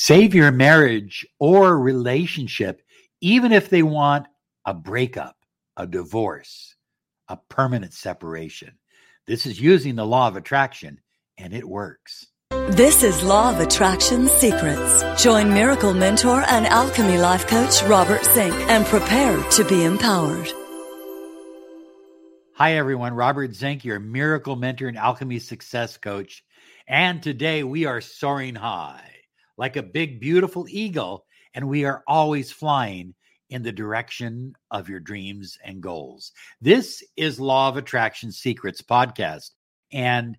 Save your marriage or relationship, even if they want a breakup, a divorce, a permanent separation. This is using the law of attraction, and it works. This is Law of Attraction Secrets. Join Miracle Mentor and Alchemy Life Coach Robert Zink and prepare to be empowered. Hi, everyone. Robert Zink, your Miracle Mentor and Alchemy Success Coach. And today we are soaring high like a big, beautiful eagle, and we are always flying in the direction of your dreams and goals. This is Law of Attraction Secrets podcast. And,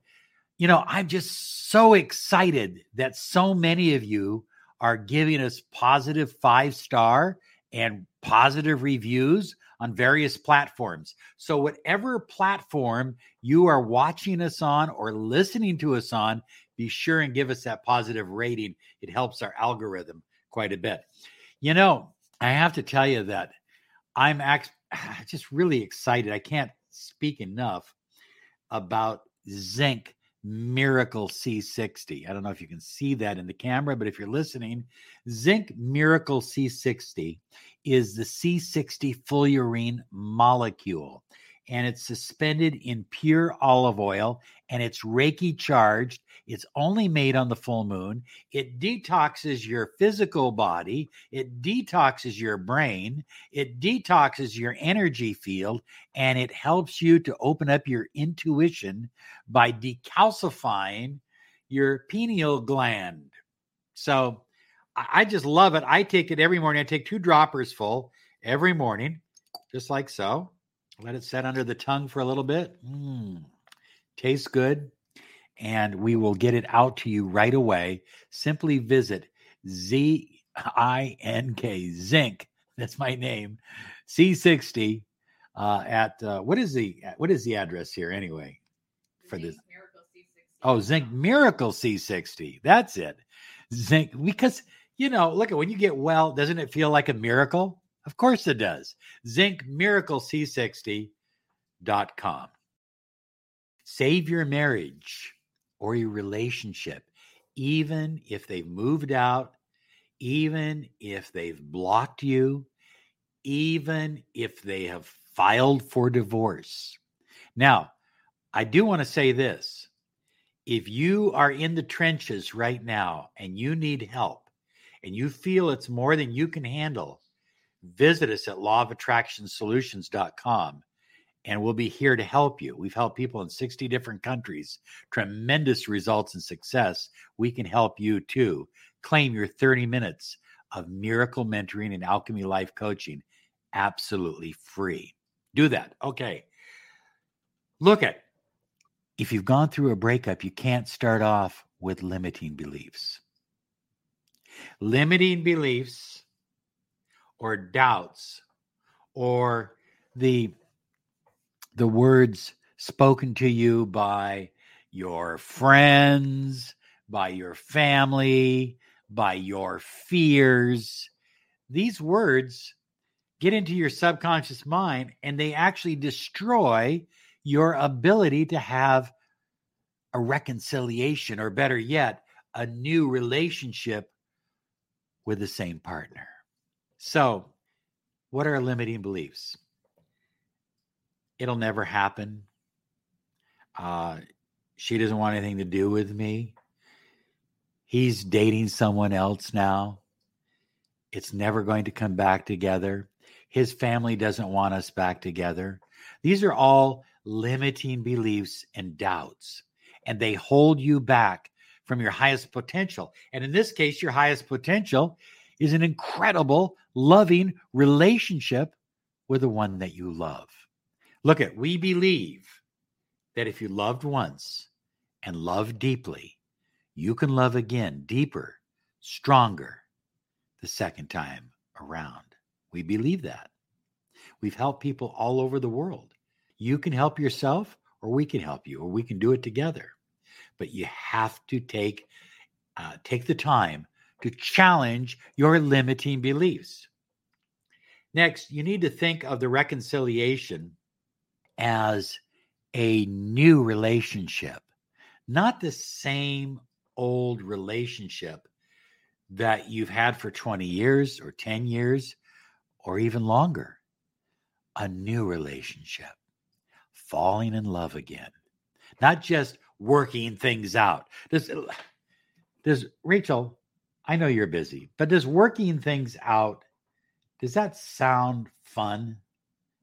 you know, I'm just so excited that so many of you are giving us positive five star and positive reviews on various platforms. So, whatever platform you are watching us on or listening to us on, be sure and give us that positive rating. It helps our algorithm quite a bit. You know, I have to tell you that I'm just really excited. I can't speak enough about Zink Miracle C60. I don't know if you can see that in the camera, but if you're listening, Zink Miracle C60 is the C60 fullerene molecule and it's suspended in pure olive oil and it's Reiki charged. It's only made on the full moon. It detoxes your physical body, it detoxes your brain, it detoxes your energy field, and it helps you to open up your intuition by decalcifying your pineal gland. So I just love it. I take it every morning. I take two droppers full every morning, just like so let it set under the tongue for a little bit. Mm, tastes good. And we will get it out to you right away. Simply visit Z I N K, Zink. That's my name. C60 uh, at uh, what is the what is the address here anyway for this? Oh, Zink Miracle C60. That's it. Zink because you know, look at when you get well, doesn't it feel like a miracle? Of course it does. ZinkMiracleC60.com. Save your marriage or your relationship, even if they've moved out, even if they've blocked you, even if they have filed for divorce. Now, I do want to say this. If you are in the trenches right now and you need help and you feel it's more than you can handle, visit us at lawofattractionsolutions.com and we'll be here to help you. We've helped people in 60 different countries, tremendous results and success. We can help you too. Claim your 30 minutes of miracle mentoring and alchemy life coaching absolutely free. Do that. Okay. Look at if you've gone through a breakup, you can't start off with limiting beliefs. Limiting beliefs or doubts or the the words spoken to you by your friends, by your family, by your fears. These words get into your subconscious mind and they actually destroy your ability to have a reconciliation, or better yet, a new relationship with the same partner. So, what are limiting beliefs? It'll never happen. Uh, she doesn't want anything to do with me. He's dating someone else now. It's never going to come back together. His family doesn't want us back together. These are all limiting beliefs and doubts, and they hold you back from your highest potential. And in this case, your highest potential is an incredible, loving relationship with the one that you love. Look at, we believe that if you loved once and loved deeply, you can love again, deeper, stronger, the second time around. We believe that. We've helped people all over the world. You can help yourself, or we can help you, or we can do it together. But you have to take uh, take the time to challenge your limiting beliefs. Next, you need to think of the reconciliation as a new relationship, not the same old relationship that you've had for 20 years or 10 years or even longer. A new relationship, falling in love again, not just working things out. Does, does Rachel, I know you're busy, but does working things out, does that sound fun?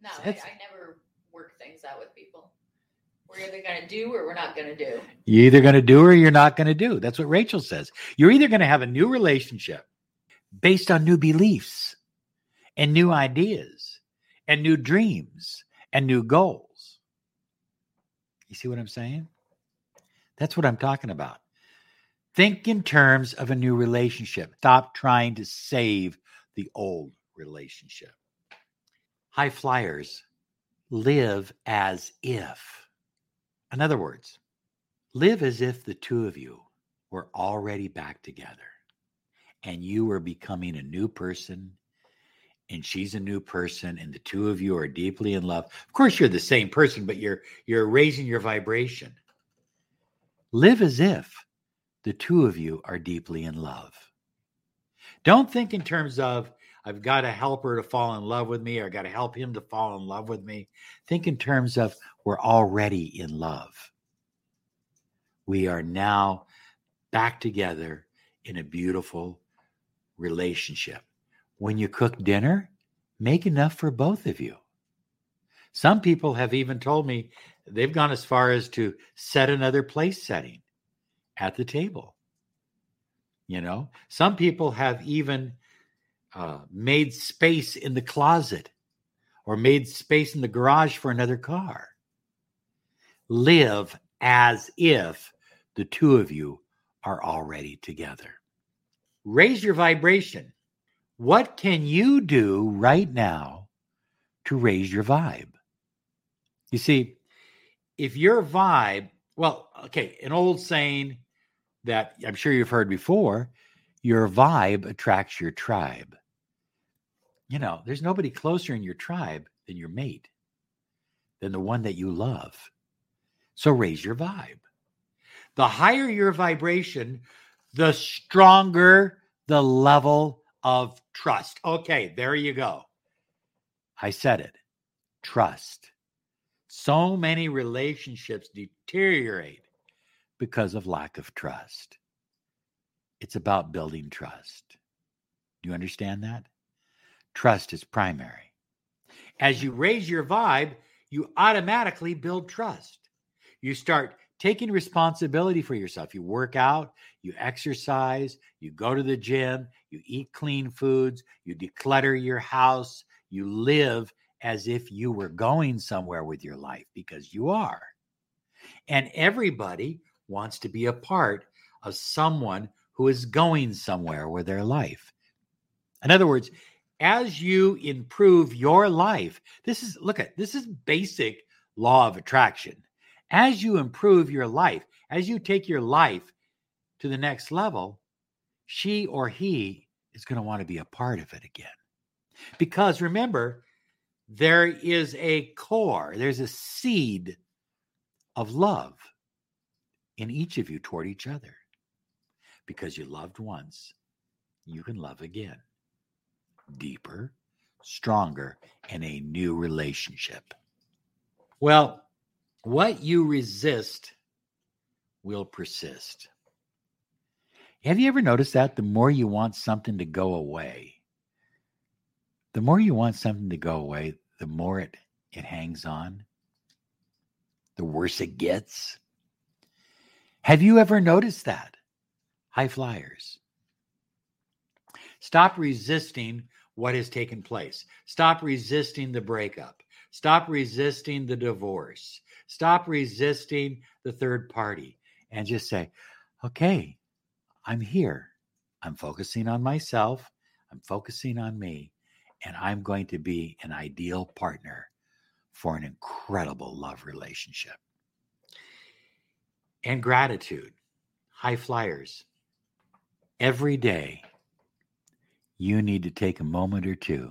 No, I, I never work things out with people. We're either going to do or we're not going to do. You're either going to do or you're not going to do. That's what Rachel says. You're either going to have a new relationship based on new beliefs and new ideas and new dreams and new goals. You see what I'm saying? That's what I'm talking about. Think in terms of a new relationship. Stop trying to save the old relationship. High flyers live as if in other words, live as if the two of you were already back together and you were becoming a new person and she's a new person and the two of you are deeply in love. Of course you're the same person but you're you're raising your vibration. Live as if the two of you are deeply in love. Don't think in terms of I've got to help her to fall in love with me or I got to help him to fall in love with me. Think in terms of we're already in love. We are now back together in a beautiful relationship. When you cook dinner, make enough for both of you. Some people have even told me they've gone as far as to set another place setting at the table. You know, some people have even uh, made space in the closet or made space in the garage for another car. Live as if the two of you are already together. Raise your vibration. What can you do right now to raise your vibe? You see, if your vibe, well, okay, an old saying that I'm sure you've heard before your vibe attracts your tribe you know, there's nobody closer in your tribe than your mate, than the one that you love. So raise your vibe. The higher your vibration, the stronger the level of trust. Okay, there you go. I said it. Trust. So many relationships deteriorate because of lack of trust. It's about building trust. Do you understand that? Trust is primary. As you raise your vibe, you automatically build trust. You start taking responsibility for yourself. You work out, you exercise, you go to the gym, you eat clean foods, you declutter your house, you live as if you were going somewhere with your life because you are. And everybody wants to be a part of someone who is going somewhere with their life. In other words, as you improve your life, this is look at this is basic law of attraction. As you improve your life, as you take your life to the next level, she or he is going to want to be a part of it again. Because remember, there is a core, there's a seed of love in each of you toward each other. Because you loved once, you can love again deeper, stronger, and a new relationship. Well, what you resist will persist. Have you ever noticed that the more you want something to go away, the more you want something to go away, the more it, it hangs on, the worse it gets? Have you ever noticed that? High flyers. Stop resisting what has taken place. Stop resisting the breakup. Stop resisting the divorce. Stop resisting the third party and just say, okay, I'm here. I'm focusing on myself. I'm focusing on me. And I'm going to be an ideal partner for an incredible love relationship. And gratitude, high flyers. Every day, you need to take a moment or two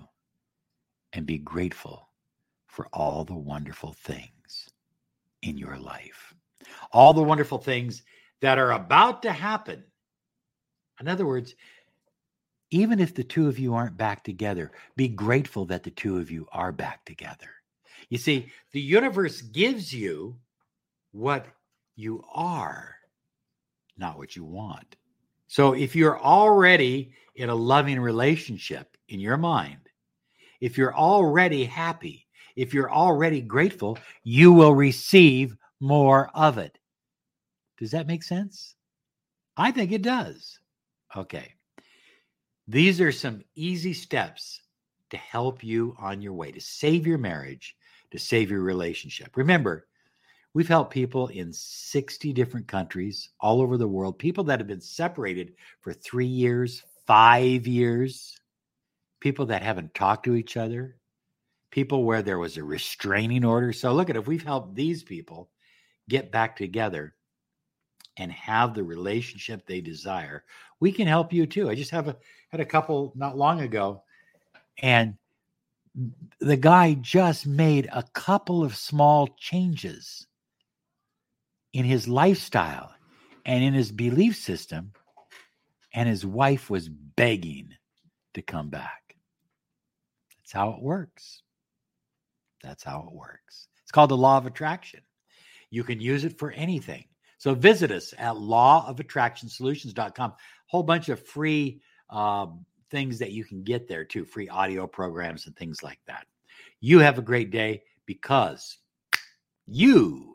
and be grateful for all the wonderful things in your life, all the wonderful things that are about to happen. In other words, even if the two of you aren't back together, be grateful that the two of you are back together. You see, the universe gives you what you are, not what you want. So if you're already in a loving relationship in your mind, if you're already happy, if you're already grateful, you will receive more of it. Does that make sense? I think it does. Okay. These are some easy steps to help you on your way to save your marriage, to save your relationship. Remember, we've helped people in 60 different countries all over the world, people that have been separated for three years, five years, people that haven't talked to each other, people where there was a restraining order. So, look at if we've helped these people get back together and have the relationship they desire, we can help you too. I just have a had a couple not long ago, and the guy just made a couple of small changes in his lifestyle and in his belief system, and his wife was begging to come back. That's how it works. That's how it works. It's called the law of attraction. You can use it for anything. So visit us at lawofattractionsolutions.com. Whole bunch of free uh, things that you can get there too, free audio programs and things like that. You have a great day because you